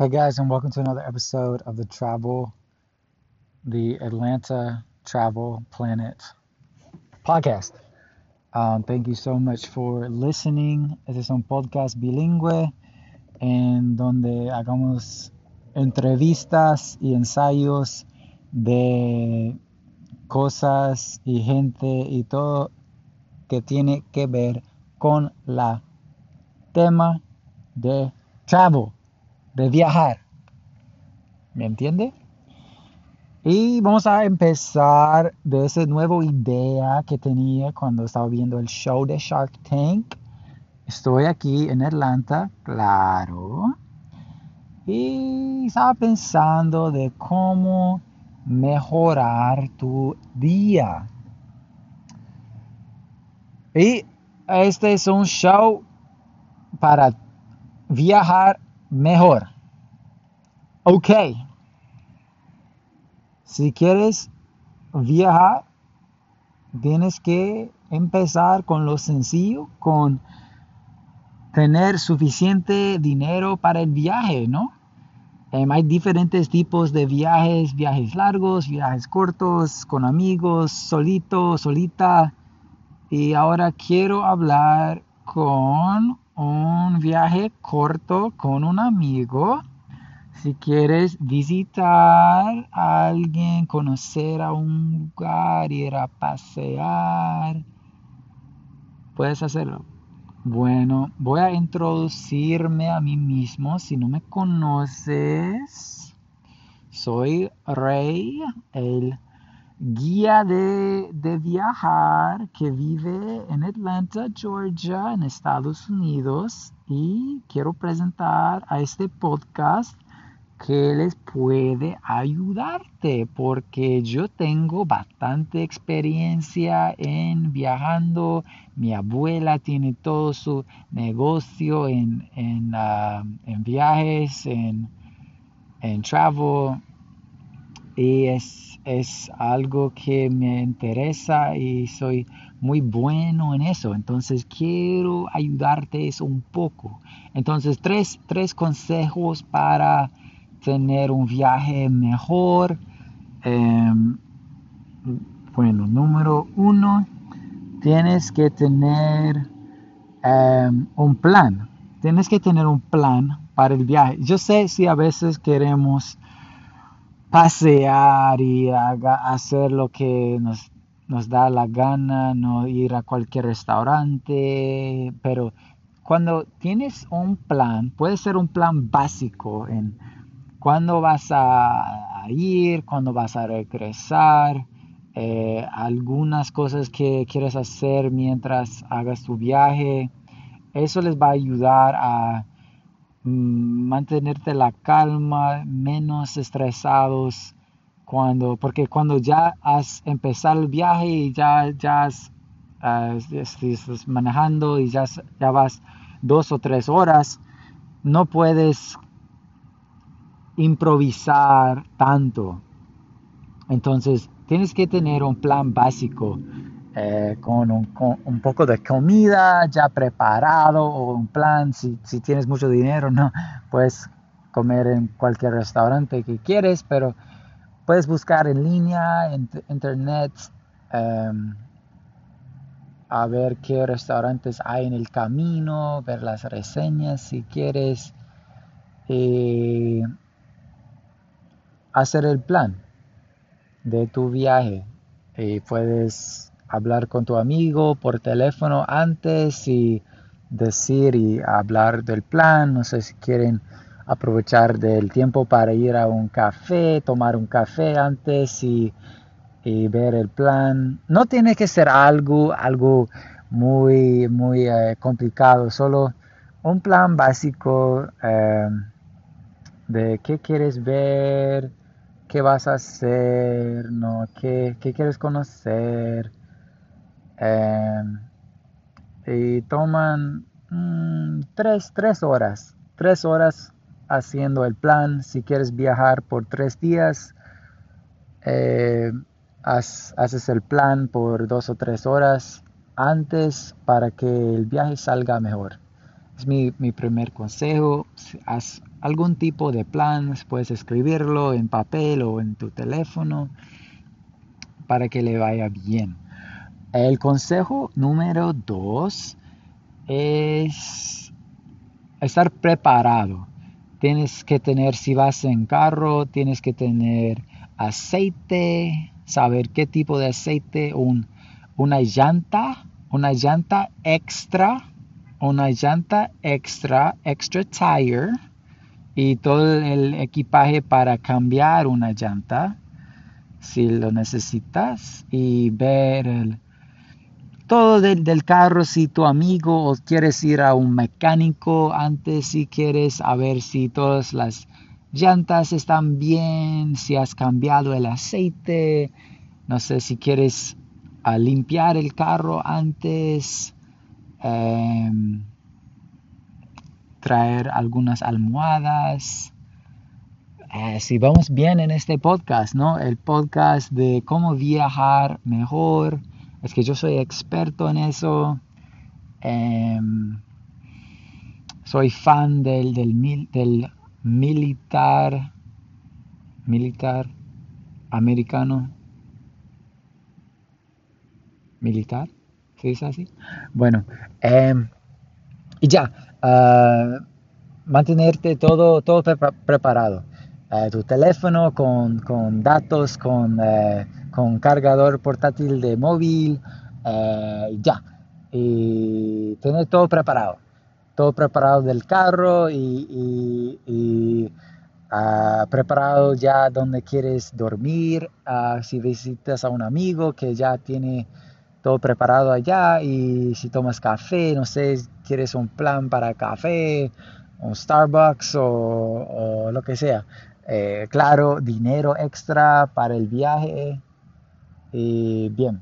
Hey guys, and welcome to another episode of the Travel, the Atlanta Travel Planet podcast. Um, thank you so much for listening. Este es un podcast bilingüe en donde hagamos entrevistas y ensayos de cosas y gente y todo que tiene que ver con la tema de travel, viajar. ¿Me entiende? Y vamos a empezar de esa nueva idea que tenía cuando estaba viendo el show de Shark Tank. Estoy aquí en Atlanta, claro. Y estaba pensando de cómo mejorar tu día. Y este es un show para viajar mejor. Ok. Si quieres viajar, tienes que empezar con lo sencillo, con tener suficiente dinero para el viaje, ¿no? Em, hay diferentes tipos de viajes, viajes largos, viajes cortos, con amigos, solito, solita. Y ahora quiero hablar con un viaje corto con un amigo. Si quieres visitar a alguien, conocer a un lugar, ir a pasear, puedes hacerlo. Bueno, voy a introducirme a mí mismo. Si no me conoces, soy Rey, el guía de, de, viajar que vive en Atlanta, Georgia, en Estados Unidos. Y quiero presentar a este podcast que les puede ayudarte porque yo tengo bastante experiencia en viajando. Mi abuela tiene todo su negocio en, en, uh, en viajes, en, en travel y es, es algo que me interesa y soy muy bueno en eso. Entonces quiero ayudarte eso un poco. Entonces tres, tres consejos para tener un viaje mejor. Em, bueno, número uno, tienes que tener em, un plan. Tienes que tener un plan para el viaje. Yo sé si a veces queremos pasear y hacer lo que nos, da la gana, no ir a cualquier restaurante, pero cuando tienes un plan, puede ser un plan básico en cuándo vas a, ir, cuándo vas a regresar, eh, algunas cosas que quieres hacer mientras hagas tu viaje. Eso les va a ayudar a mantenerte la calma, menos estresados cuando, porque cuando ya has empezado el viaje y ya, ya ah, estás manejando y ya, ya vas dos o tres horas, no puedes improvisar tanto. Entonces, tienes que tener un plan básico eh, con, un, poco de comida ya preparado o un plan, si, tienes mucho dinero, no puedes comer en cualquier restaurante que quieres, pero puedes buscar en línea, en internet, em, a ver qué restaurantes hay en el camino, ver las reseñas si quieres. Eh, hacer el plan de tu viaje y puedes hablar con tu amigo por teléfono antes y decir y hablar del plan. No sé si quieren aprovechar del tiempo para ir a un café, tomar un café antes y, ver el plan. No tiene que ser algo, algo muy, muy eh, complicado, solo un plan básico eh, de qué quieres ver, qué vas a hacer, ¿no? ¿Qué, quieres conocer? Em, y toman mm, tres, horas, tres horas haciendo el plan. Si quieres viajar por tres días, eh, haces el plan por dos o tres horas antes para que el viaje salga mejor. Es mi, mi primer consejo. Haz algún tipo de plan, puedes escribirlo en papel o en tu teléfono para que le vaya bien. El consejo número dos es estar preparado. Tienes que tener, si vas en carro, tienes que tener aceite, saber qué tipo de aceite, un, una llanta, una llanta extra, una llanta extra, extra tire y todo el equipaje para cambiar una llanta si lo necesitas y ver el, todo del, carro si tu amigo o quieres ir a un mecánico antes si quieres a ver si todas las llantas están bien, si has cambiado el aceite, no sé si quieres a limpiar el carro antes, em, traer algunas almohadas. Eh, si vamos bien en este podcast, ¿no? El podcast de cómo viajar mejor, es que yo soy experto en eso. Em, soy fan del, del, del militar, militar americano. Militar, ¿se dice así? Bueno, em, y ya, ah, mantenerte todo, todo preparado. Tu teléfono con, con datos, con eh, con cargador portátil de móvil, eh, ya. Y tener todo preparado. Todo preparado del carro y, ah, preparado ya donde quieres dormir. Ah, si visitas a un amigo que ya tiene todo preparado allá y si tomas café, no sé, quieres un plan para café, un Starbucks o, lo que sea. Eh, claro, dinero extra para el viaje, y bien,